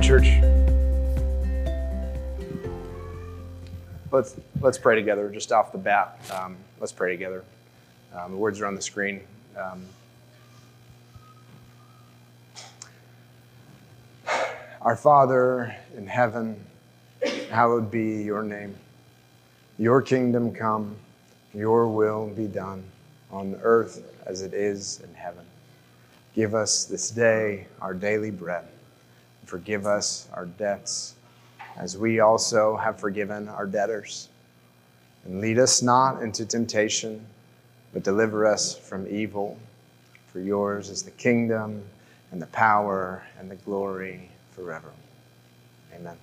morning, church. Let's let's pray together just off the bat. Um, let's pray together. Um, the words are on the screen. Um, Our Father in heaven, hallowed be your name. Your kingdom come, your will be done on earth as it is in heaven. Give us this day our daily bread. Forgive us our debts as we also have forgiven our debtors. And lead us not into temptation, but deliver us from evil. For yours is the kingdom and the power and the glory forever. Amen.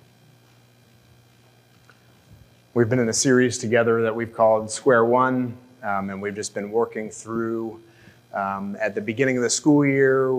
We've been in a series together that we've called Square One, um, and we've just been working through. Um, at the beginning of the school year,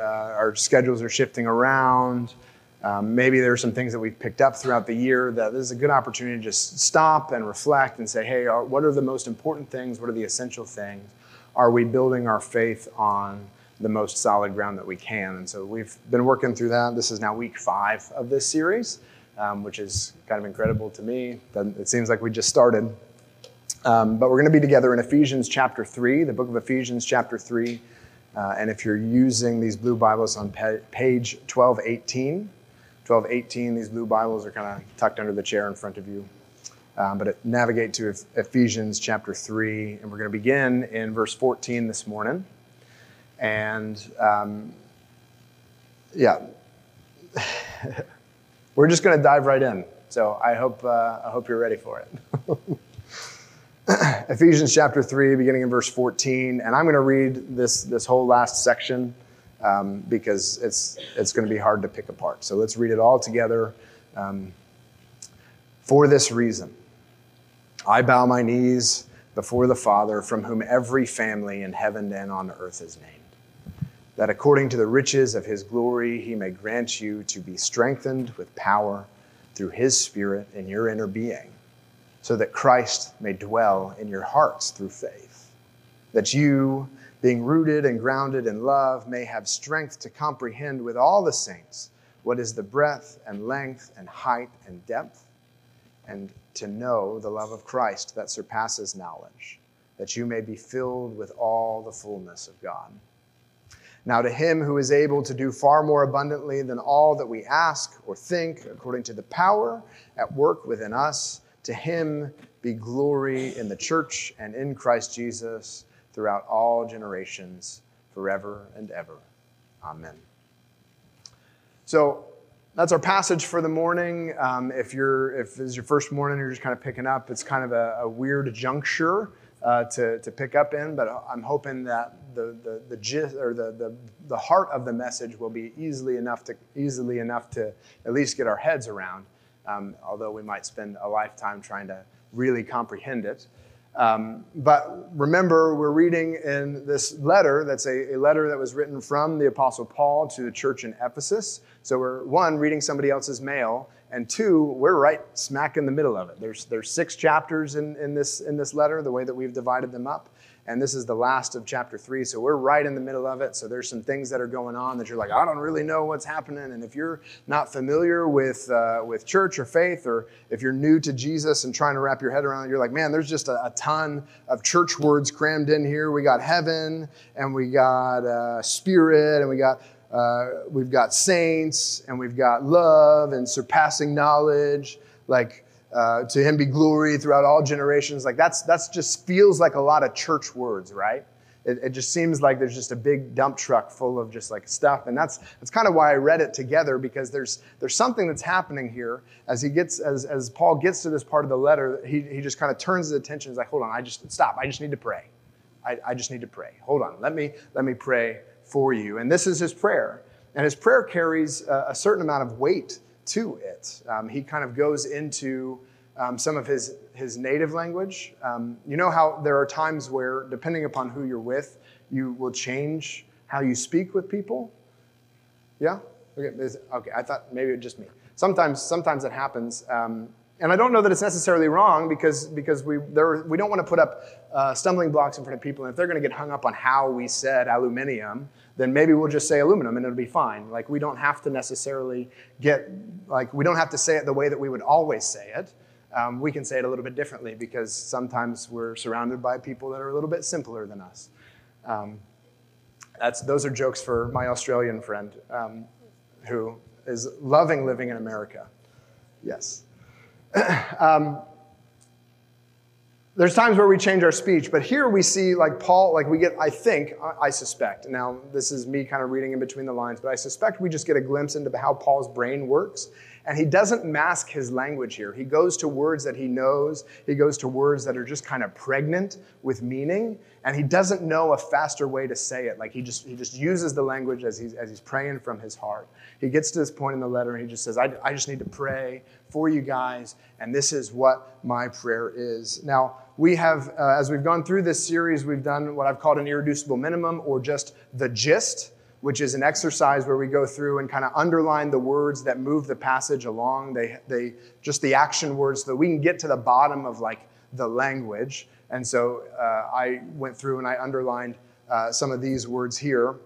uh, our schedules are shifting around. Um, maybe there are some things that we've picked up throughout the year that this is a good opportunity to just stop and reflect and say, hey, are, what are the most important things? What are the essential things? Are we building our faith on the most solid ground that we can? And so we've been working through that. This is now week five of this series, um, which is kind of incredible to me. It seems like we just started. Um, but we're going to be together in Ephesians chapter 3, the book of Ephesians chapter 3. Uh, and if you're using these blue Bibles on page 1218, 1218, these blue Bibles are kind of tucked under the chair in front of you. Um, but navigate to Ephesians chapter 3, and we're going to begin in verse 14 this morning. And um, yeah, we're just going to dive right in. So I hope, uh, I hope you're ready for it. Ephesians chapter 3, beginning in verse 14. And I'm going to read this, this whole last section um, because it's, it's going to be hard to pick apart. So let's read it all together. Um, for this reason, I bow my knees before the Father, from whom every family in heaven and on earth is named that according to the riches of his glory, he may grant you to be strengthened with power through his Spirit in your inner being, so that Christ may dwell in your hearts through faith, that you, being rooted and grounded in love, may have strength to comprehend with all the saints what is the breadth and length and height and depth, and to know the love of Christ that surpasses knowledge, that you may be filled with all the fullness of God. Now, to him who is able to do far more abundantly than all that we ask or think, according to the power at work within us, to him be glory in the church and in Christ Jesus throughout all generations, forever and ever. Amen. So, that's our passage for the morning. Um, if you're if this is your first morning, you're just kind of picking up. It's kind of a, a weird juncture uh, to, to pick up in, but I'm hoping that the, the, the gist or the, the, the heart of the message will be easily enough to easily enough to at least get our heads around, um, although we might spend a lifetime trying to really comprehend it. Um, but remember, we're reading in this letter that's a, a, letter that was written from the Apostle Paul to the church in Ephesus. So we're, one, reading somebody else's mail, and two, we're right smack in the middle of it. There's, there's six chapters in, in, this, in this letter, the way that we've divided them up. And this is the last of chapter three. So we're right in the middle of it. So there's some things that are going on that you're like, I don't really know what's happening. And if you're not familiar with, uh, with church or faith, or if you're new to Jesus and trying to wrap your head around it, you're like, man, there's just a, a ton of church words crammed in here. We got heaven, and we got uh, spirit, and we got uh, we've got saints and we've got love and surpassing knowledge. Like, uh, to him be glory throughout all generations. Like, that's, that's just feels like a lot of church words, right? It, it, just seems like there's just a big dump truck full of just like stuff. And that's, that's kind of why I read it together because there's, there's something that's happening here as he gets, as, as Paul gets to this part of the letter, he, he just kind of turns his attention. He's like, hold on, I just, stop. I just need to pray. I, I just need to pray. Hold on. Let me, let me pray for you. And this is his prayer. And his prayer carries a, a certain amount of weight to it. Um, he kind of goes into um, some of his, his native language. Um, you know how there are times where, depending upon who you're with, you will change how you speak with people? Yeah? Okay, okay I thought maybe it was just me. Sometimes, sometimes it happens. Um, and I don't know that it's necessarily wrong because, because we, there, we don't want to put up uh, stumbling blocks in front of people. And if they're going to get hung up on how we said aluminium, then maybe we'll just say aluminum and it'll be fine. Like we don't have to necessarily get, like we don't have to say it the way that we would always say it. Um, we can say it a little bit differently because sometimes we're surrounded by people that are a little bit simpler than us. Um, that's, those are jokes for my Australian friend um, who is loving living in America. Yes. um, there's times where we change our speech, but here we see, like Paul, like we get, I think, I suspect, now this is me kind of reading in between the lines, but I suspect we just get a glimpse into how Paul's brain works. And he doesn't mask his language here. He goes to words that he knows, he goes to words that are just kind of pregnant with meaning, and he doesn't know a faster way to say it. Like he just, he just uses the language as he's, as he's praying from his heart. He gets to this point in the letter and he just says, I, I just need to pray for you guys, and this is what my prayer is. Now, we have, uh, as we've gone through this series, we've done what I've called an irreducible minimum or just the gist, which is an exercise where we go through and kind of underline the words that move the passage along. They, they just the action words so that we can get to the bottom of like the language. And so uh, I went through and I underlined uh, some of these words here.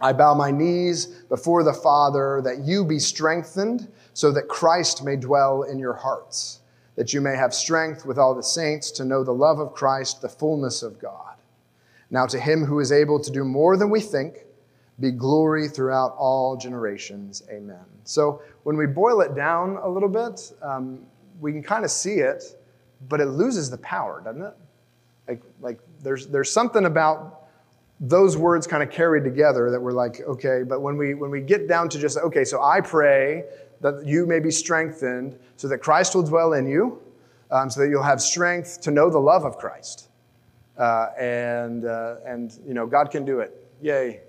I bow my knees before the Father that you be strengthened so that Christ may dwell in your hearts, that you may have strength with all the saints to know the love of Christ, the fullness of God. Now, to him who is able to do more than we think, be glory throughout all generations. Amen. So, when we boil it down a little bit, um, we can kind of see it, but it loses the power, doesn't it? Like, like there's, there's something about those words kind of carried together that we're like, okay, but when we, when we get down to just, okay, so I pray that you may be strengthened so that Christ will dwell in you, um, so that you'll have strength to know the love of Christ. Uh, and, uh, and, you know, God can do it. Yay.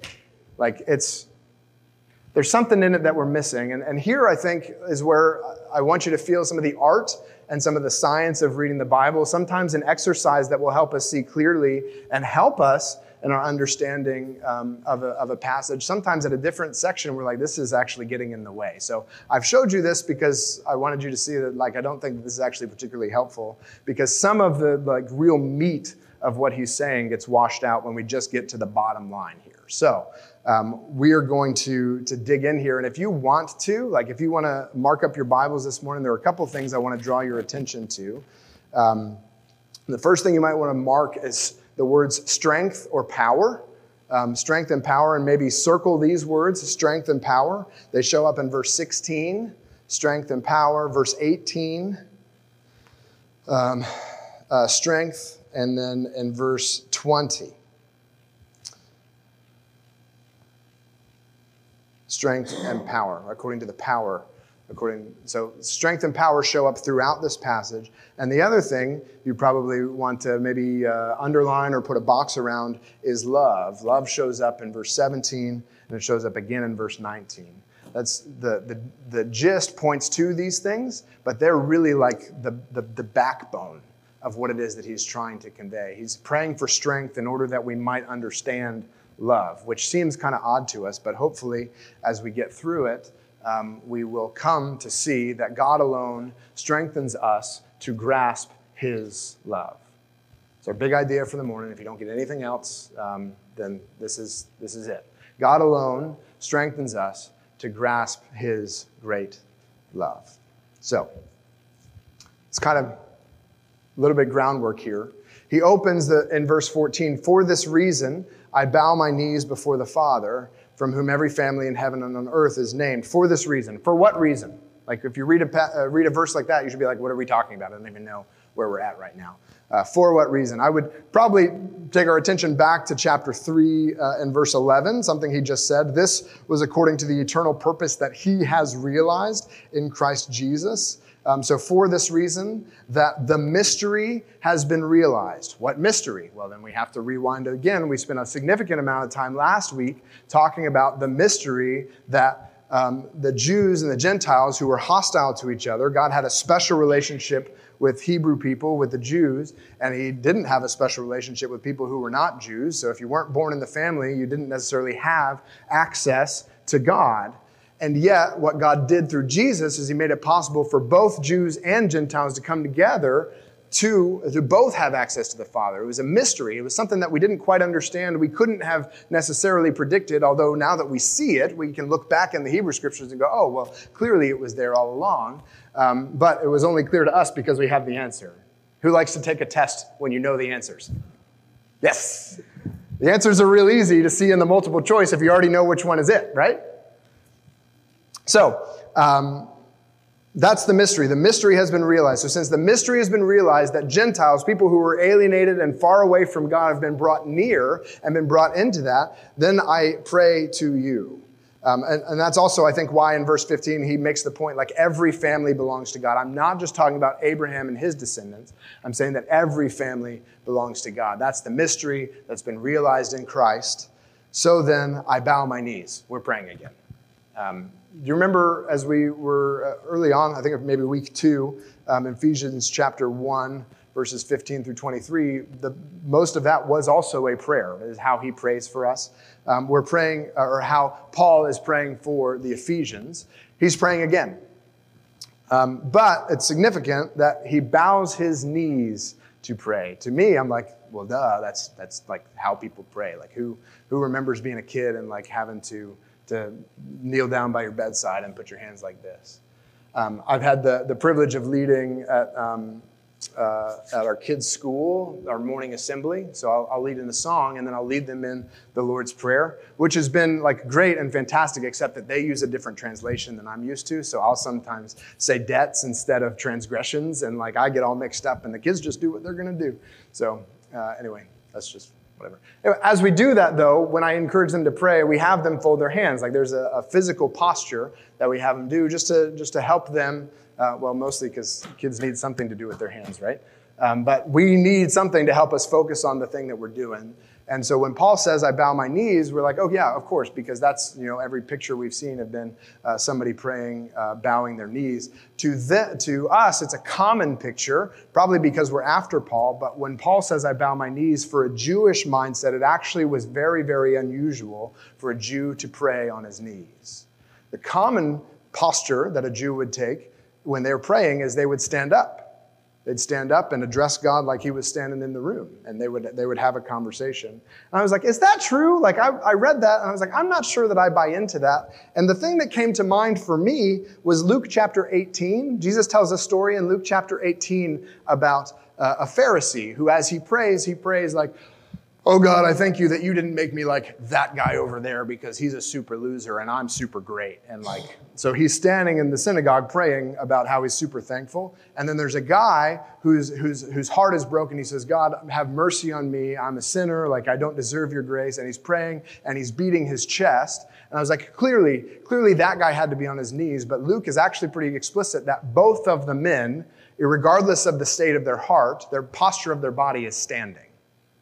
Like, it's, there's something in it that we're missing. And, and here, I think, is where I want you to feel some of the art and some of the science of reading the Bible, sometimes an exercise that will help us see clearly and help us in our understanding um, of, a, of a passage. Sometimes at a different section, we're like, this is actually getting in the way. So I've showed you this because I wanted you to see that, like, I don't think this is actually particularly helpful because some of the, like, real meat of what he's saying gets washed out when we just get to the bottom line here. So um, we are going to, to dig in here. And if you want to, like if you want to mark up your Bibles this morning, there are a couple things I want to draw your attention to. Um, the first thing you might want to mark is the words strength or power. Um, strength and power, and maybe circle these words strength and power. They show up in verse 16, strength and power, verse 18, um, uh, strength, and then in verse 20. Strength and power, according to the power according so strength and power show up throughout this passage. And the other thing you probably want to maybe uh, underline or put a box around is love. Love shows up in verse 17 and it shows up again in verse 19 that's the, the, the gist points to these things but they're really like the, the, the backbone of what it is that he's trying to convey. He's praying for strength in order that we might understand love which seems kind of odd to us but hopefully as we get through it um, we will come to see that God alone strengthens us to grasp His love. It's our big idea for the morning. If you don't get anything else, um, then this is, this is it. God alone strengthens us to grasp His great love. So, it's kind of a little bit groundwork here. He opens the, in verse 14, For this reason I bow my knees before the Father from whom every family in heaven and on earth is named for this reason. For what reason? Like if you read a, uh, read a verse like that, you should be like, what are we talking about? I don't even know where we're at right now. Uh, for what reason? I would probably take our attention back to chapter 3 uh, and verse 11, something he just said. This was according to the eternal purpose that he has realized in Christ Jesus. Um, so, for this reason, that the mystery has been realized. What mystery? Well, then we have to rewind again. We spent a significant amount of time last week talking about the mystery that um, the Jews and the Gentiles who were hostile to each other, God had a special relationship with Hebrew people, with the Jews, and he didn't have a special relationship with people who were not Jews. So, if you weren't born in the family, you didn't necessarily have access to God. And yet, what God did through Jesus is He made it possible for both Jews and Gentiles to come together to, to both have access to the Father. It was a mystery. It was something that we didn't quite understand. We couldn't have necessarily predicted, although now that we see it, we can look back in the Hebrew scriptures and go, oh, well, clearly it was there all along. Um, but it was only clear to us because we have the answer. Who likes to take a test when you know the answers? Yes. The answers are real easy to see in the multiple choice if you already know which one is it, right? So, um, that's the mystery. The mystery has been realized. So, since the mystery has been realized that Gentiles, people who were alienated and far away from God, have been brought near and been brought into that, then I pray to you. Um, and, and, that's also, I think, why in verse 15 he makes the point like every family belongs to God. I'm not just talking about Abraham and his descendants. I'm saying that every family belongs to God. That's the mystery that's been realized in Christ. So then I bow my knees. We're praying again. Um, do you remember as we were uh, early on, I think maybe week two, um, Ephesians chapter 1, verses 15 through 23, the, most of that was also a prayer, is how he prays for us. Um, we're praying, uh, or how Paul is praying for the Ephesians. He's praying again. Um, but it's significant that he bows his knees to pray. To me, I'm like, well, duh, that's, that's like how people pray. Like, who, who remembers being a kid and like having to to kneel down by your bedside and put your hands like this. Um, I've had the, the privilege of leading at, um, uh, at our kids' school, our morning assembly. So I'll, I'll, lead in the song and then I'll lead them in the Lord's Prayer, which has been like great and fantastic, except that they use a different translation than I'm used to. So I'll sometimes say debts instead of transgressions, and like I get all mixed up, and the kids just do what they're going to do. So uh, anyway, that's just whatever. As we do that, though, when I encourage them to pray, we have them fold their hands. Like there's a, a physical posture that we have them do just to just to help them. Uh, well, mostly because kids need something to do with their hands, right? Um, but we need something to help us focus on the thing that we're doing. And so when Paul says, I bow my knees, we're like, oh, yeah, of course, because that's, you know, every picture we've seen have been uh, somebody praying, uh, bowing their knees. To, the, to us, it's a common picture, probably because we're after Paul, but when Paul says, I bow my knees, for a Jewish mindset, it actually was very, very unusual for a Jew to pray on his knees. The common posture that a Jew would take when they're praying is they would stand up They'd stand up and address God like he was standing in the room, and they would, they would have a conversation. And I was like, Is that true? Like, I, I read that, and I was like, I'm not sure that I buy into that. And the thing that came to mind for me was Luke chapter 18. Jesus tells a story in Luke chapter 18 about uh, a Pharisee who, as he prays, he prays like, Oh God, I thank you that you didn't make me like that guy over there because he's a super loser and I'm super great. And like, so he's standing in the synagogue praying about how he's super thankful. And then there's a guy whose, whose, whose heart is broken. He says, God, have mercy on me. I'm a sinner. Like, I don't deserve your grace. And he's praying and he's beating his chest. And I was like, clearly, clearly that guy had to be on his knees. But Luke is actually pretty explicit that both of the men, regardless of the state of their heart, their posture of their body is standing.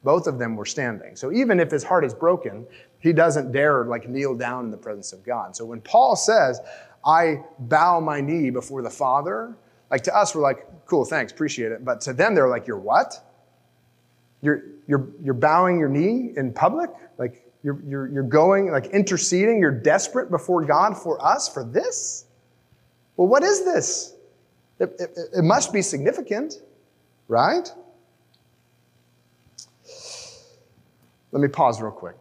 Both of them were standing. So even if his heart is broken, he doesn't dare like kneel down in the presence of God. So when Paul says, I bow my knee before the Father, like to us, we're like, cool, thanks, appreciate it. But to them, they're like, you're what? You're, you're, you're bowing your knee in public? Like you're, you're, you're going, like interceding, you're desperate before God for us, for this? Well, what is this? It, it, it must be significant, right? Let me pause real quick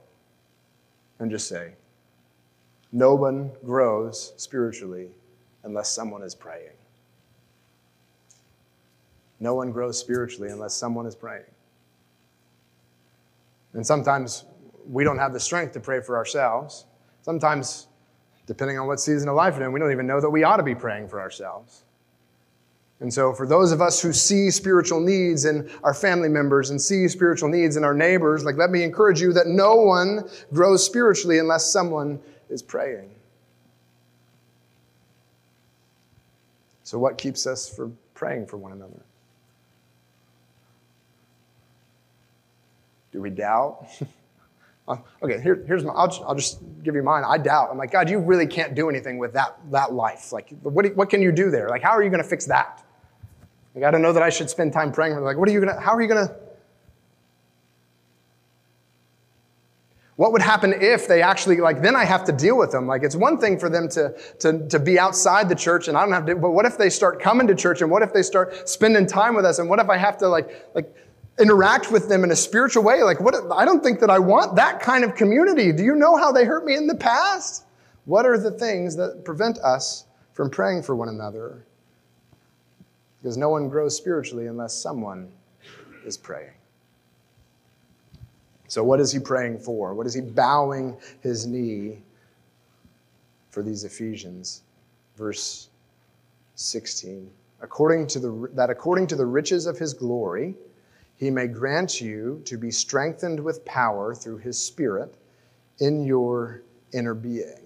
and just say no one grows spiritually unless someone is praying. No one grows spiritually unless someone is praying. And sometimes we don't have the strength to pray for ourselves. Sometimes, depending on what season of life we're in, we don't even know that we ought to be praying for ourselves. And so, for those of us who see spiritual needs in our family members and see spiritual needs in our neighbors, like, let me encourage you that no one grows spiritually unless someone is praying. So, what keeps us from praying for one another? Do we doubt? Uh, okay, here, here's my, I'll just, I'll just, give you mine. I doubt. I'm like, God, you really can't do anything with that, that life. Like, what, what can you do there? Like, how are you going to fix that? I got to know that I should spend time praying. Like, what are you gonna? How are you gonna? What would happen if they actually, like, then I have to deal with them? Like, it's one thing for them to, to, to be outside the church and I don't have to, but what if they start coming to church and what if they start spending time with us and what if I have to, like, like, interact with them in a spiritual way? Like, what, I don't think that I want that kind of community. Do you know how they hurt me in the past? What are the things that prevent us from praying for one another? Because no one grows spiritually unless someone is praying. So, what is he praying for? What is he bowing his knee for these Ephesians? Verse 16. According to the, that according to the riches of his glory, he may grant you to be strengthened with power through his Spirit in your inner being.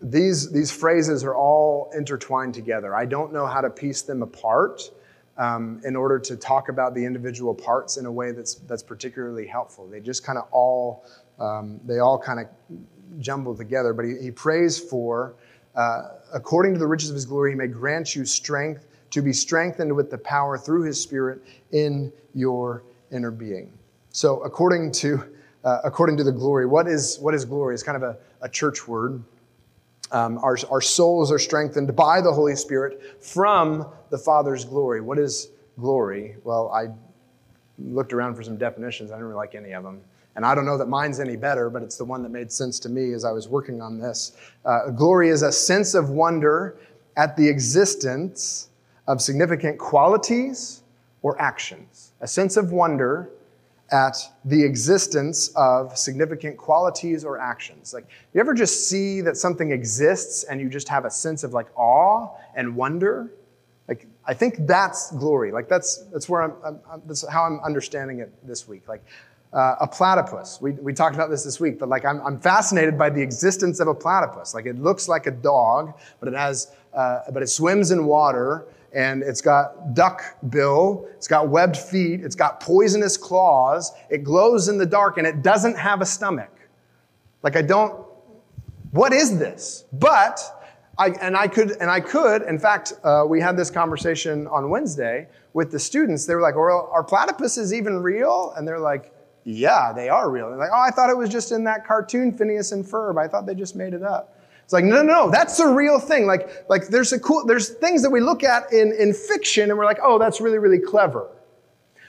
These, these phrases are all intertwined together. I don't know how to piece them apart um, in order to talk about the individual parts in a way that's that's particularly helpful. They just kind of all um, they all kind of jumble together. But he, he prays for, uh, according to the riches of his glory, he may grant you strength to be strengthened with the power through his Spirit in your inner being. So, according to uh, according to the glory, what is what is glory? It's kind of a, a church word. Um, our, our souls are strengthened by the Holy Spirit from the Father's glory. What is glory? Well, I looked around for some definitions. I didn't really like any of them. And I don't know that mine's any better, but it's the one that made sense to me as I was working on this. Uh, glory is a sense of wonder at the existence of significant qualities or actions. A sense of wonder at the existence of significant qualities or actions. Like, you ever just see that something exists and you just have a sense of like awe and wonder? Like, I think that's glory. Like, that's, that's where I'm, I'm, I'm that's how I'm understanding it this week. Like, uh, a platypus. We, we talked about this this week, but like, I'm, I'm fascinated by the existence of a platypus. Like, it looks like a dog, but it has, uh, but it swims in water and it's got duck bill, it's got webbed feet, it's got poisonous claws, it glows in the dark, and it doesn't have a stomach. Like I don't, what is this? But I, and I could, and I could. In fact, uh, we had this conversation on Wednesday with the students. They were like, "Well, are platypuses even real?" And they're like, "Yeah, they are real." And they're like, "Oh, I thought it was just in that cartoon Phineas and Ferb. I thought they just made it up." It's like, no, no, no, that's a real thing. Like, like there's a cool, there's things that we look at in, in fiction and we're like, oh, that's really, really clever.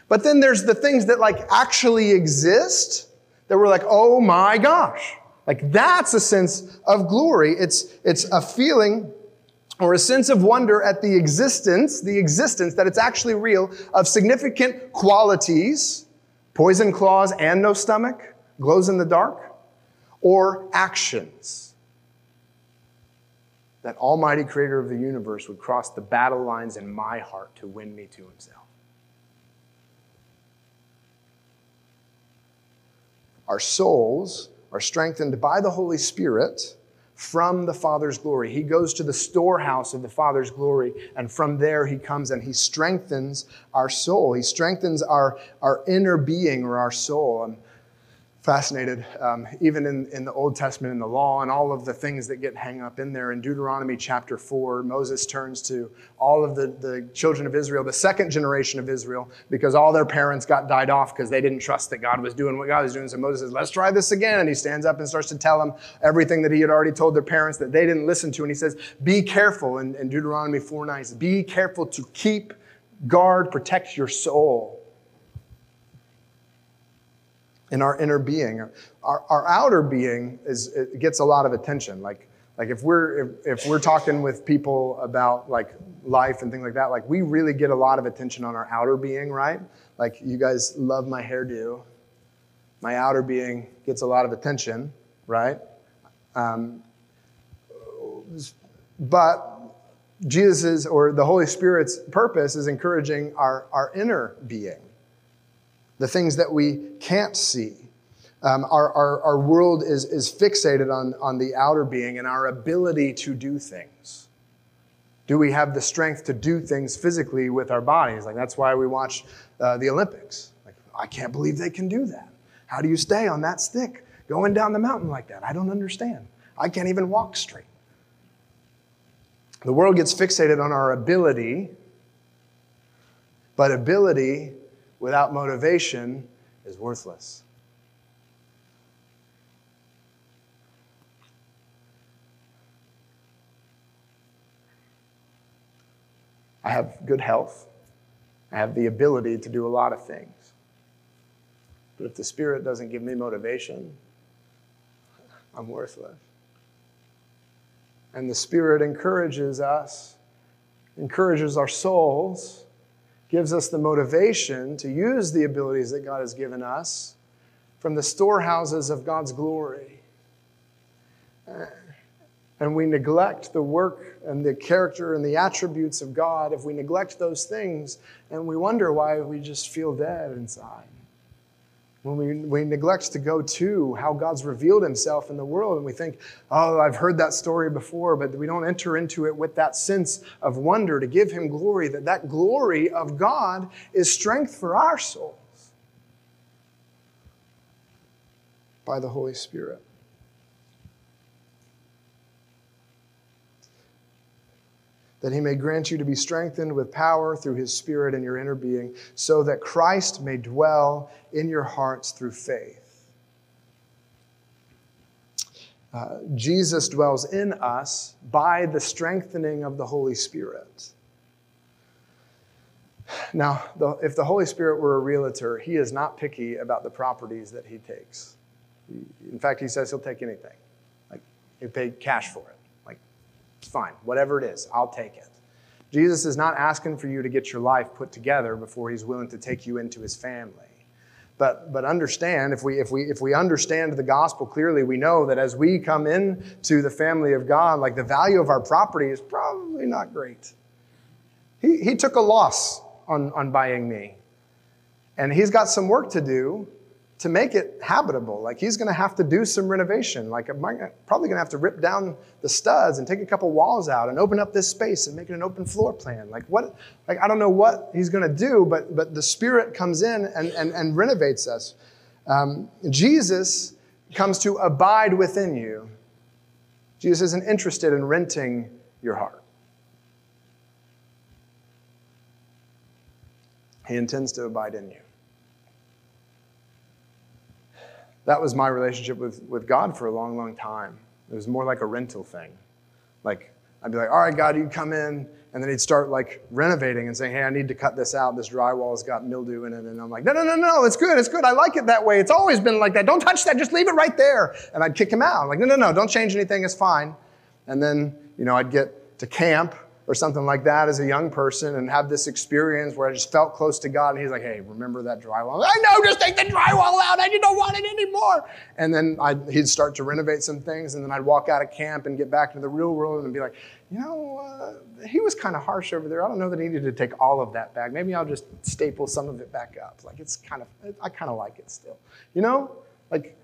But then there's the things that like actually exist that we're like, oh my gosh. Like that's a sense of glory. It's, it's a feeling or a sense of wonder at the existence, the existence that it's actually real of significant qualities, poison claws and no stomach, glows in the dark, or actions that Almighty Creator of the universe would cross the battle lines in my heart to win me to Himself. Our souls are strengthened by the Holy Spirit from the Father's glory. He goes to the storehouse of the Father's glory, and from there he comes and he strengthens our soul. He strengthens our, our inner being or our soul. And fascinated, um, even in, in the Old Testament, in the law, and all of the things that get hung up in there. In Deuteronomy chapter 4, Moses turns to all of the, the children of Israel, the second generation of Israel, because all their parents got died off because they didn't trust that God was doing what God was doing. So Moses says, Let's try this again. And he stands up and starts to tell them everything that he had already told their parents that they didn't listen to. And he says, Be careful. In, in Deuteronomy 4 9, says, Be careful to keep, guard, protect your soul in our inner being. Our, our outer being is it gets a lot of attention. Like like if we're if, if we're talking with people about like life and things like that, like we really get a lot of attention on our outer being, right? Like you guys love my hairdo. My outer being gets a lot of attention, right? Um, but Jesus' or the Holy Spirit's purpose is encouraging our, our inner being the things that we can't see. Um, our, our, our world is, is fixated on, on the outer being and our ability to do things. Do we have the strength to do things physically with our bodies? Like that's why we watch uh, the Olympics. Like, I can't believe they can do that. How do you stay on that stick going down the mountain like that? I don't understand. I can't even walk straight. The world gets fixated on our ability, but ability without motivation is worthless. I have good health. I have the ability to do a lot of things. But if the Spirit doesn't give me motivation, I'm worthless. And the Spirit encourages us, encourages our souls, gives us the motivation to use the abilities that God has given us from the storehouses of God's glory and we neglect the work and the character and the attributes of God, if we neglect those things, and we wonder why we just feel dead inside. When we, we neglect to go to how God's revealed himself in the world, and we think, oh, I've heard that story before, but we don't enter into it with that sense of wonder to give him glory, that that glory of God is strength for our souls by the Holy Spirit. That he may grant you to be strengthened with power through his Spirit in your inner being, so that Christ may dwell in your hearts through faith. Uh, Jesus dwells in us by the strengthening of the Holy Spirit. Now, the, if the Holy Spirit were a realtor, he is not picky about the properties that he takes. In fact, he says he'll take anything. Like, he'll pay cash for it. Fine. Whatever it is, I'll take it. Jesus is not asking for you to get your life put together before he's willing to take you into his family. But, but understand, if we, if, we, if we understand the gospel clearly, we know that as we come into the family of God, like the value of our property is probably not great. He, he took a loss on, on buying me. And he's got some work to do to make it habitable. Like he's going to have to do some renovation. Like I'm probably going to have to rip down the studs and take a couple walls out and open up this space and make it an open floor plan. Like what? Like I don't know what he's going to do, but but the Spirit comes in and and, and renovates us. Um, Jesus comes to abide within you. Jesus isn't interested in renting your heart. He intends to abide in you. That was my relationship with, with God for a long, long time. It was more like a rental thing. Like, I'd be like, all right, God, you come in. And then he'd start like renovating and saying, hey, I need to cut this out. This drywall has got mildew in it. And I'm like, no, no, no, no, it's good. It's good. I like it that way. It's always been like that. Don't touch that. Just leave it right there. And I'd kick him out. I'm like, no, no, no, don't change anything. It's fine. And then, you know, I'd get to camp or something like that as a young person and have this experience where I just felt close to God. And He's like, hey, remember that drywall? I know, just take the drywall out. I don't want it anymore. And then I'd, he'd start to renovate some things. And then I'd walk out of camp and get back into the real world and be like, you know, uh, he was kind of harsh over there. I don't know that he needed to take all of that back. Maybe I'll just staple some of it back up. Like, it's kind of, I kind of like it still. You know? Like,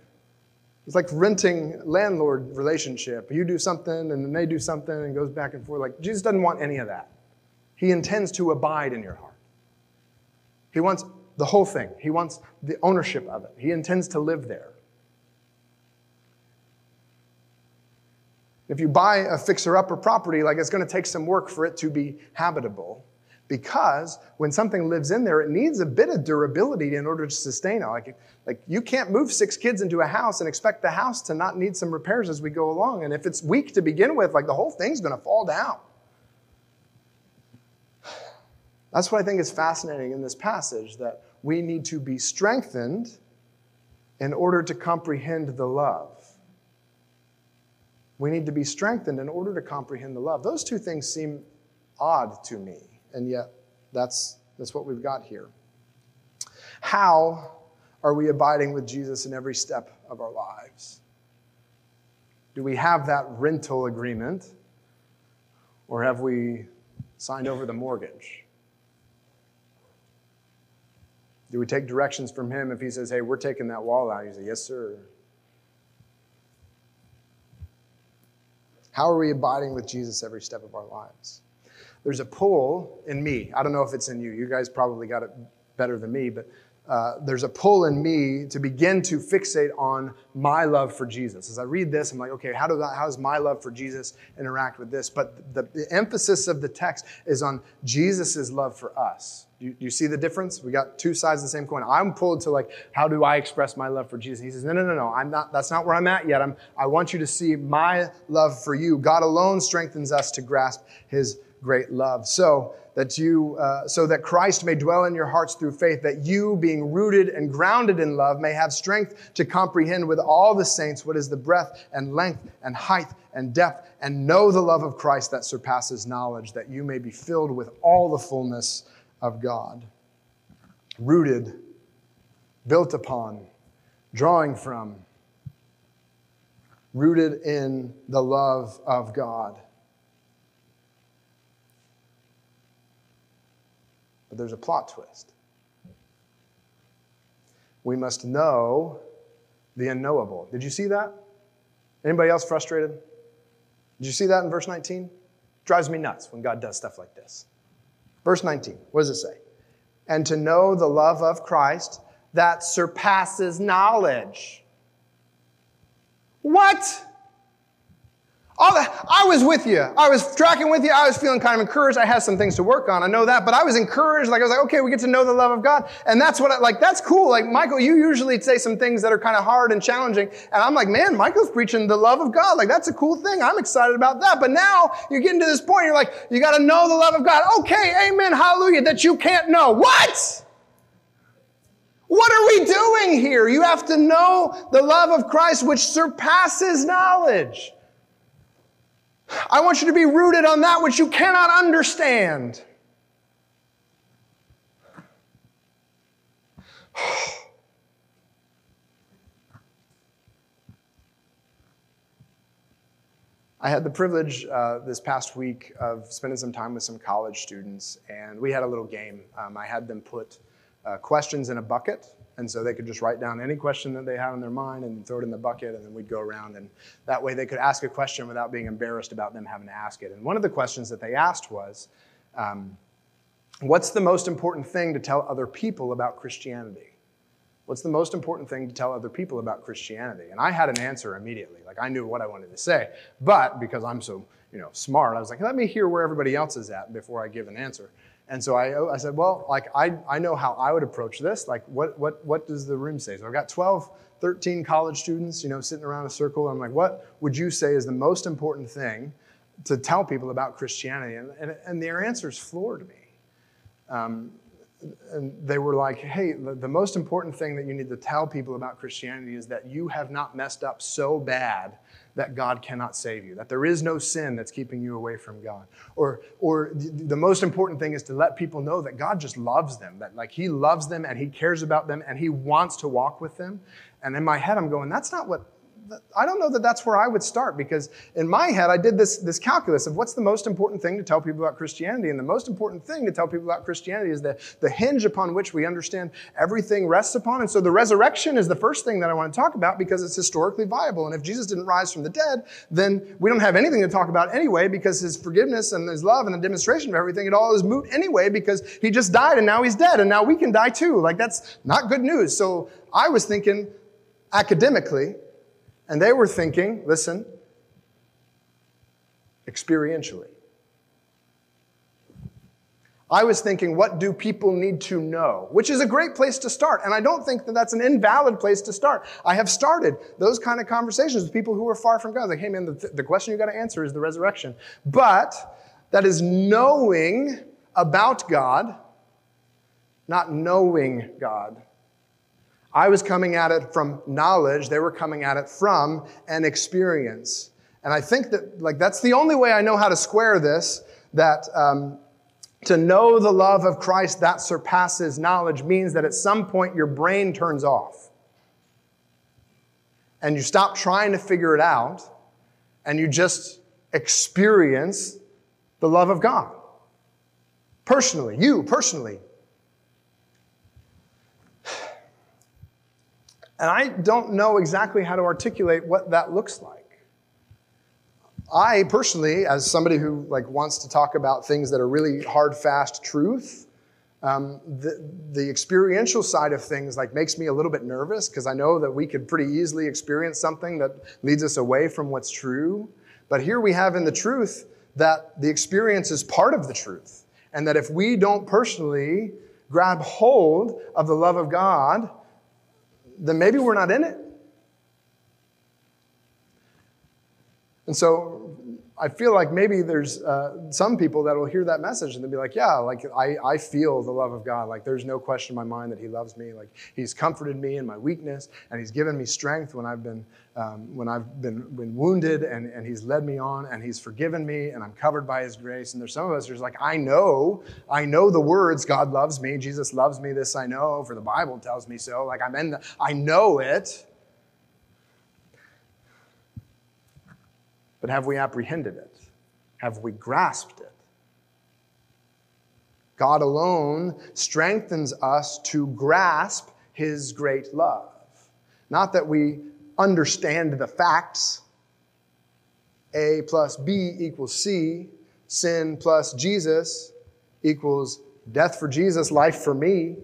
it's like renting landlord relationship. You do something and then they do something and goes back and forth. Like Jesus doesn't want any of that. He intends to abide in your heart. He wants the whole thing. He wants the ownership of it. He intends to live there. If you buy a fixer upper property, like it's going to take some work for it to be habitable because when something lives in there, it needs a bit of durability in order to sustain it. Like, like you can't move six kids into a house and expect the house to not need some repairs as we go along. And if it's weak to begin with, like the whole thing's going to fall down. That's what I think is fascinating in this passage that we need to be strengthened in order to comprehend the love. We need to be strengthened in order to comprehend the love. Those two things seem odd to me and yet that's, that's what we've got here. How are we abiding with Jesus in every step of our lives? Do we have that rental agreement, or have we signed over the mortgage? Do we take directions from him if he says, hey, we're taking that wall out? You say, yes, sir. How are we abiding with Jesus every step of our lives? There's a pull in me. I don't know if it's in you. You guys probably got it better than me, but uh, there's a pull in me to begin to fixate on my love for Jesus. As I read this, I'm like, okay, how, do how does my love for Jesus interact with this? But the, the emphasis of the text is on Jesus' love for us. You, you see the difference? We got two sides of the same coin. I'm pulled to like, how do I express my love for Jesus? He says, no, no, no, no. I'm not, that's not where I'm at yet. I'm, I want you to see my love for you. God alone strengthens us to grasp his great love. So that you, uh, so that Christ may dwell in your hearts through faith, that you, being rooted and grounded in love, may have strength to comprehend with all the saints what is the breadth and length and height and depth, and know the love of Christ that surpasses knowledge, that you may be filled with all the fullness of God. Rooted, built upon, drawing from, rooted in the love of God. But there's a plot twist. We must know the unknowable. Did you see that? Anybody else frustrated? Did you see that in verse 19? drives me nuts when God does stuff like this. Verse 19, what does it say? And to know the love of Christ that surpasses knowledge. What? All that, I was with you. I was tracking with you. I was feeling kind of encouraged. I had some things to work on. I know that, but I was encouraged. Like I was like, okay, we get to know the love of God, and that's what I like. That's cool. Like Michael, you usually say some things that are kind of hard and challenging, and I'm like, man, Michael's preaching the love of God. Like that's a cool thing. I'm excited about that. But now you're getting to this point. You're like, you got to know the love of God. Okay, amen, hallelujah. That you can't know. What? What are we doing here? You have to know the love of Christ, which surpasses knowledge. I want you to be rooted on that which you cannot understand. I had the privilege uh, this past week of spending some time with some college students, and we had a little game. Um, I had them put uh, questions in a bucket, and so they could just write down any question that they had in their mind and throw it in the bucket, and then we'd go around. And that way they could ask a question without being embarrassed about them having to ask it. And one of the questions that they asked was, um, What's the most important thing to tell other people about Christianity? What's the most important thing to tell other people about Christianity? And I had an answer immediately. Like I knew what I wanted to say. But because I'm so, you know, smart, I was like, let me hear where everybody else is at before I give an answer. And so I, I said, well, like I, I know how I would approach this. Like what, what, what does the room say? So I've got 12, 13 college students, you know, sitting around a circle. I'm like, what would you say is the most important thing to tell people about Christianity? And, and, and their answers floored me. Um, and they were like, hey, the, the most important thing that you need to tell people about Christianity is that you have not messed up so bad that God cannot save you, that there is no sin that's keeping you away from God. Or, or the most important thing is to let people know that God just loves them, that like He loves them and He cares about them and He wants to walk with them. And in my head, I'm going, that's not what I don't know that that's where I would start because in my head, I did this, this calculus of what's the most important thing to tell people about Christianity. And the most important thing to tell people about Christianity is the, the hinge upon which we understand everything rests upon. And so the resurrection is the first thing that I want to talk about because it's historically viable. And if Jesus didn't rise from the dead, then we don't have anything to talk about anyway because his forgiveness and his love and the demonstration of everything, it all is moot anyway because he just died and now he's dead and now we can die too. Like that's not good news. So I was thinking academically, and they were thinking, listen, experientially. I was thinking, what do people need to know? Which is a great place to start. And I don't think that that's an invalid place to start. I have started those kind of conversations with people who are far from God. Like, hey man, the, the question you got to answer is the resurrection. But that is knowing about God, not knowing God. I was coming at it from knowledge, they were coming at it from an experience. And I think that, like, that's the only way I know how to square this, that um, to know the love of Christ that surpasses knowledge means that at some point your brain turns off. And you stop trying to figure it out, and you just experience the love of God. Personally, you personally. And I don't know exactly how to articulate what that looks like. I personally, as somebody who like wants to talk about things that are really hard, fast truth, um, the, the experiential side of things like makes me a little bit nervous because I know that we could pretty easily experience something that leads us away from what's true. But here we have in the truth that the experience is part of the truth. And that if we don't personally grab hold of the love of God, then maybe we're not in it. And so I feel like maybe there's uh, some people that will hear that message and they'll be like, yeah, like I, I feel the love of God. Like there's no question in my mind that He loves me. Like He's comforted me in my weakness and He's given me strength when I've been, um, when I've been, been wounded and, and He's led me on and He's forgiven me and I'm covered by His grace. And there's some of us who's like, I know, I know the words, God loves me, Jesus loves me, this I know, for the Bible tells me so. Like I'm in the, I know it. But have we apprehended it? Have we grasped it? God alone strengthens us to grasp his great love. Not that we understand the facts. A plus B equals C. Sin plus Jesus equals death for Jesus, life for me.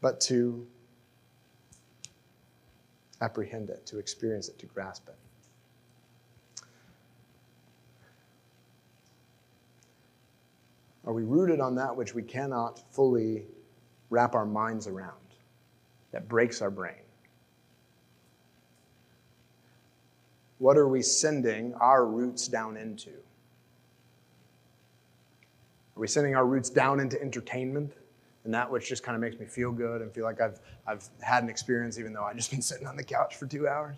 But to apprehend it, to experience it, to grasp it. Are we rooted on that which we cannot fully wrap our minds around, that breaks our brain? What are we sending our roots down into? Are we sending our roots down into entertainment? And that which just kind of makes me feel good and feel like I've, I've had an experience even though I've just been sitting on the couch for two hours?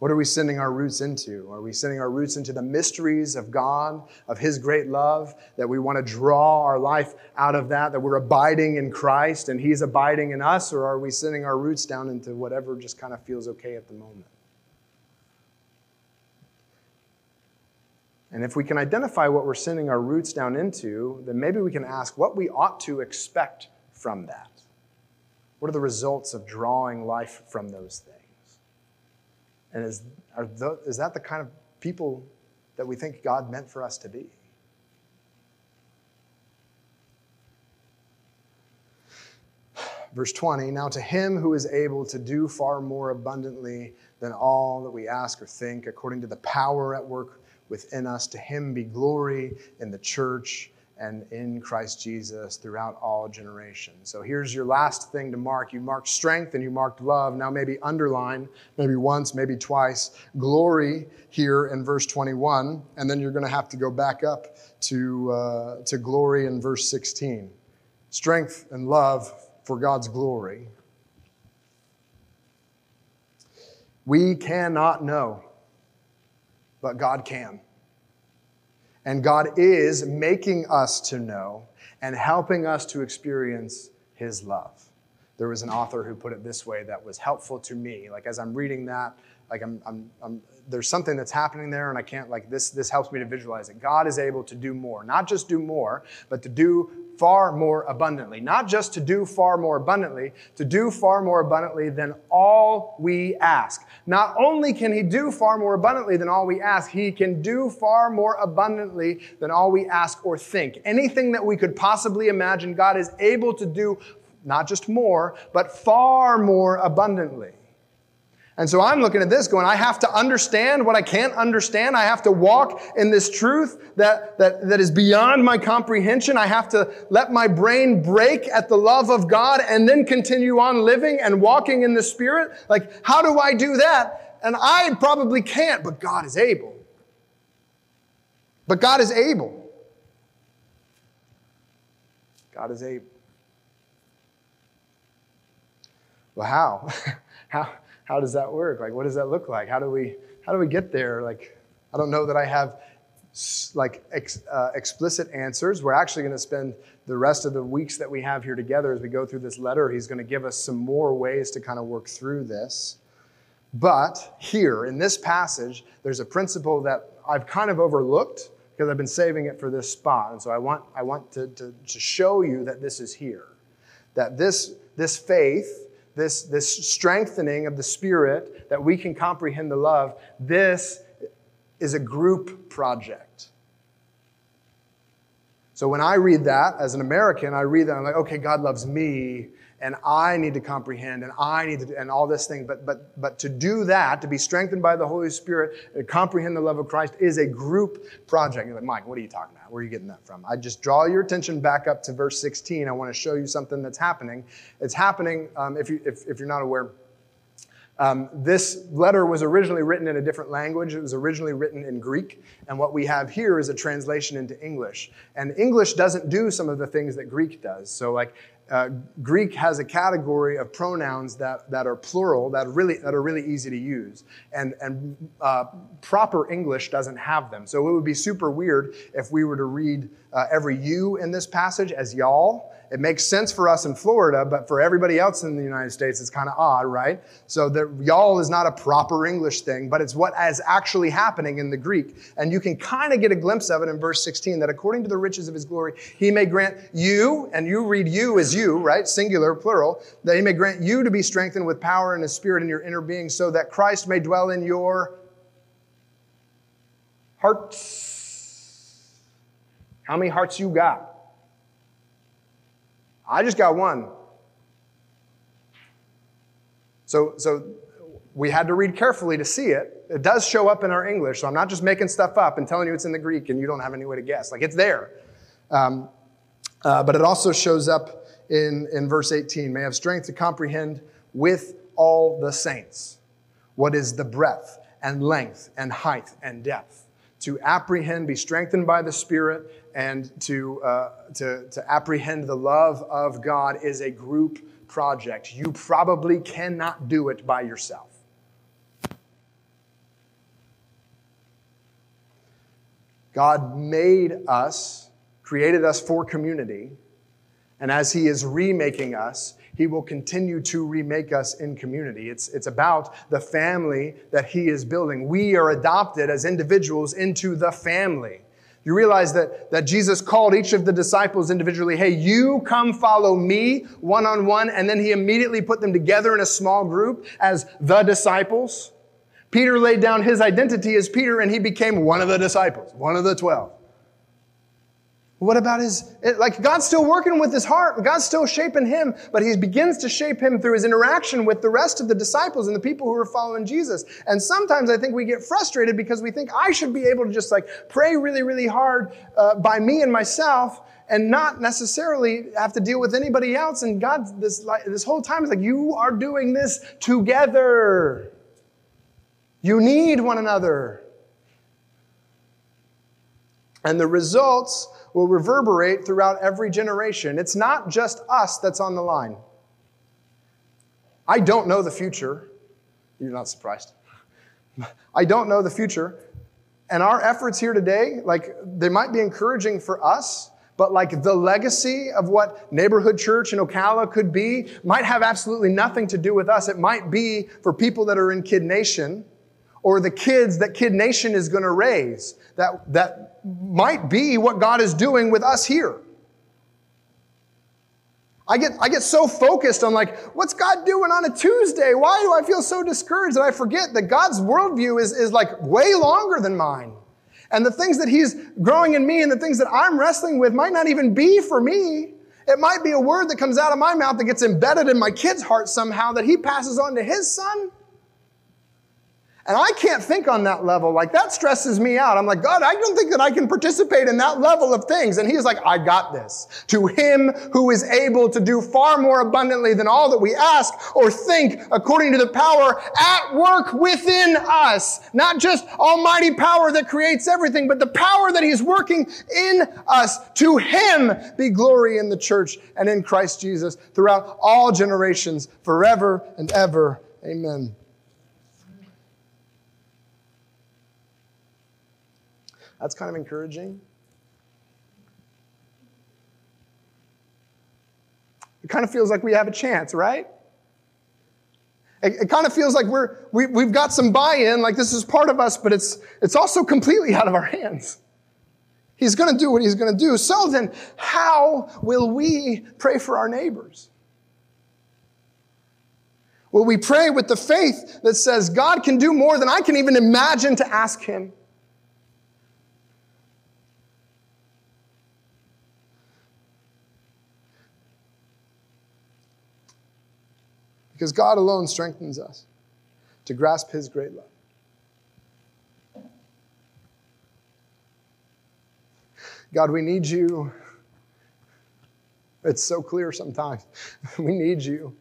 What are we sending our roots into? Are we sending our roots into the mysteries of God, of His great love, that we want to draw our life out of that, that we're abiding in Christ and He's abiding in us? Or are we sending our roots down into whatever just kind of feels okay at the moment? And if we can identify what we're sending our roots down into, then maybe we can ask what we ought to expect from that. What are the results of drawing life from those things? And is, is that the kind of people that we think God meant for us to be? Verse 20 Now to him who is able to do far more abundantly than all that we ask or think, according to the power at work within us. To him be glory in the church and in Christ Jesus throughout all generations. So here's your last thing to mark. You marked strength and you marked love. Now, maybe underline, maybe once, maybe twice, glory here in verse 21. And then you're going to have to go back up to, uh, to glory in verse 16. Strength and love for God's glory. We cannot know but God can. And God is making us to know and helping us to experience His love. There was an author who put it this way that was helpful to me. Like as I'm reading that, like I'm, I'm, I'm, there's something that's happening there and i can't like this this helps me to visualize it. God is able to do more not just do more but to do far more abundantly. Not just to do far more abundantly to do far more abundantly than all we ask. Not only can he do far more abundantly than all we ask he can do far more abundantly than all we ask or think. Anything that we could possibly imagine god is able to do not just more but far more abundantly and so I'm looking at this going, I have to understand what I can't understand. I have to walk in this truth that, that, that is beyond my comprehension. I have to let my brain break at the love of God and then continue on living and walking in the Spirit. Like, how do I do that? And I probably can't, but God is able. But God is able. God is able. Well, how? how? How does that work? Like, what does that look like? How do we, how do we get there? Like, I don't know that I have like ex, uh, explicit answers. We're actually going to spend the rest of the weeks that we have here together as we go through this letter. He's going to give us some more ways to kind of work through this. But here in this passage, there's a principle that I've kind of overlooked because I've been saving it for this spot. And so I want, I want to, to, to show you that this is here. That this, this faith, this, this strengthening of the Spirit, that we can comprehend the love, this is a group project. So when I read that as an American, I read that, I'm like, okay, God loves me, and I need to comprehend, and I need to, and all this thing. But, but, but to do that, to be strengthened by the Holy Spirit, to comprehend the love of Christ, is a group project. You're like, Mike, what are you talking about? Where are you getting that from? I just draw your attention back up to verse 16. I want to show you something that's happening. It's happening, um, if, you, if, if you're not aware, um, this letter was originally written in a different language. It was originally written in Greek. And what we have here is a translation into English. And English doesn't do some of the things that Greek does. So, like, uh, Greek has a category of pronouns that, that are plural, that, really, that are really easy to use. And, and uh, proper English doesn't have them. So it would be super weird if we were to read uh, every you in this passage as y'all it makes sense for us in Florida, but for everybody else in the United States, it's kind of odd, right? So the y'all is not a proper English thing, but it's what is actually happening in the Greek. And you can kind of get a glimpse of it in verse 16 that according to the riches of his glory, he may grant you, and you read you as you, right? Singular, plural, that he may grant you to be strengthened with power and his spirit in your inner being so that Christ may dwell in your hearts. How many hearts you got? I just got one. So, so we had to read carefully to see it. It does show up in our English, so I'm not just making stuff up and telling you it's in the Greek and you don't have any way to guess. Like it's there. Um, uh, but it also shows up in, in verse 18 may have strength to comprehend with all the saints what is the breadth and length and height and depth to apprehend, be strengthened by the Spirit, and to, uh, to, to apprehend the love of God is a group project. You probably cannot do it by yourself. God made us, created us for community, and as He is remaking us, He will continue to remake us in community. It's, it's about the family that He is building. We are adopted as individuals into the family. You realize that, that Jesus called each of the disciples individually, hey, you come follow me one on one, and then he immediately put them together in a small group as the disciples. Peter laid down his identity as Peter, and he became one of the disciples, one of the twelve. What about his, like, God's still working with his heart. God's still shaping him, but he begins to shape him through his interaction with the rest of the disciples and the people who are following Jesus. And sometimes I think we get frustrated because we think I should be able to just like pray really, really hard uh, by me and myself and not necessarily have to deal with anybody else. And God, this, like, this whole time is like, you are doing this together. You need one another. And the results will reverberate throughout every generation. It's not just us that's on the line. I don't know the future. You're not surprised. I don't know the future. And our efforts here today, like, they might be encouraging for us, but like the legacy of what neighborhood church in Ocala could be might have absolutely nothing to do with us. It might be for people that are in Kid Nation or the kids that Kid Nation is going to raise that, that might be what God is doing with us here. I get, I get so focused on like, what's God doing on a Tuesday? Why do I feel so discouraged that I forget that God's worldview is, is like way longer than mine. And the things that He's growing in me and the things that I'm wrestling with might not even be for me. It might be a word that comes out of my mouth that gets embedded in my kid's heart somehow that he passes on to his son. And I can't think on that level. Like, that stresses me out. I'm like, God, I don't think that I can participate in that level of things. And he's like, I got this. To him who is able to do far more abundantly than all that we ask or think according to the power at work within us. Not just almighty power that creates everything, but the power that he's working in us. To him be glory in the church and in Christ Jesus throughout all generations, forever and ever. Amen. That's kind of encouraging. It kind of feels like we have a chance, right? It, it kind of feels like we're, we, we've got some buy in, like this is part of us, but it's, it's also completely out of our hands. He's going to do what he's going to do. So then, how will we pray for our neighbors? Will we pray with the faith that says God can do more than I can even imagine to ask him? Because God alone strengthens us to grasp his great love. God, we need you. It's so clear sometimes. we need you.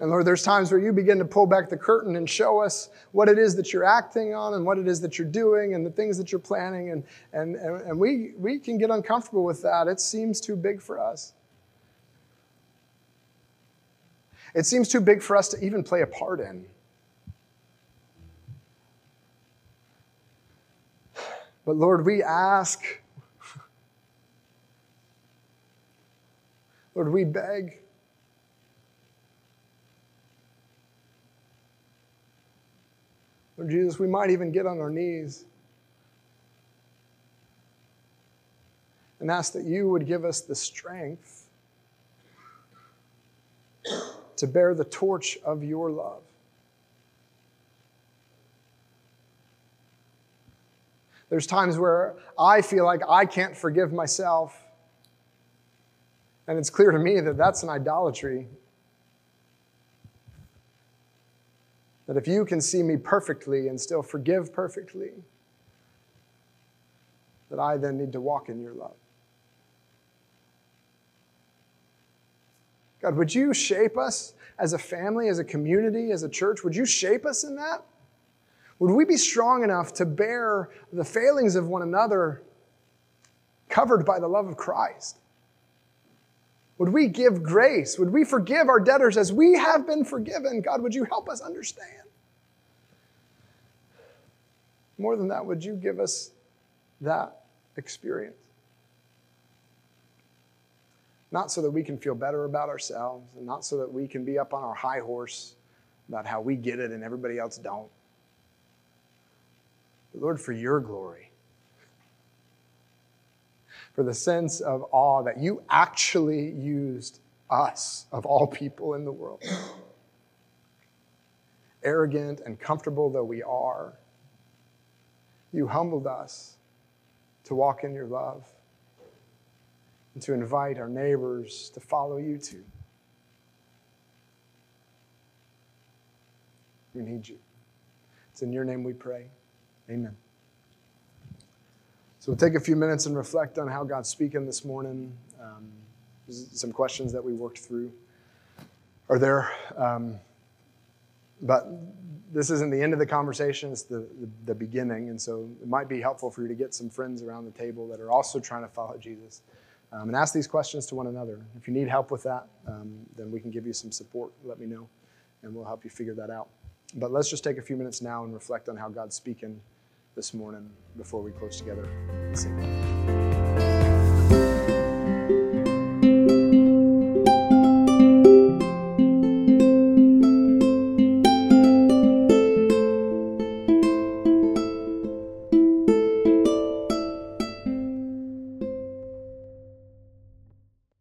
And Lord, there's times where you begin to pull back the curtain and show us what it is that you're acting on and what it is that you're doing and the things that you're planning. And, and, and we, we can get uncomfortable with that. It seems too big for us. It seems too big for us to even play a part in. But Lord, we ask Lord, we beg. Lord Jesus, we might even get on our knees and ask that you would give us the strength to bear the torch of your love. There's times where I feel like I can't forgive myself. And it's clear to me that that's an idolatry. That if you can see me perfectly and still forgive perfectly, that I then need to walk in your love. God, would you shape us as a family, as a community, as a church? Would you shape us in that? Would we be strong enough to bear the failings of one another covered by the love of Christ? Would we give grace? Would we forgive our debtors as we have been forgiven? God, would you help us understand? More than that, would you give us that experience? Not so that we can feel better about ourselves, and not so that we can be up on our high horse about how we get it and everybody else don't. But Lord, for your glory for the sense of awe that you actually used us, of all people in the world. Arrogant and comfortable though we are, you humbled us to walk in your love and to invite our neighbors to follow you too. We need you. It's in your name we pray. Amen. So we'll take a few minutes and reflect on how God's speaking this morning. Um, some questions that we worked through are there. Um, but this isn't the end of the conversation, it's the, the, the, beginning. And so it might be helpful for you to get some friends around the table that are also trying to follow Jesus um, and ask these questions to one another. If you need help with that, um, then we can give you some support. Let me know, and we'll help you figure that out. But let's just take a few minutes now and reflect on how God's speaking this morning before we close together.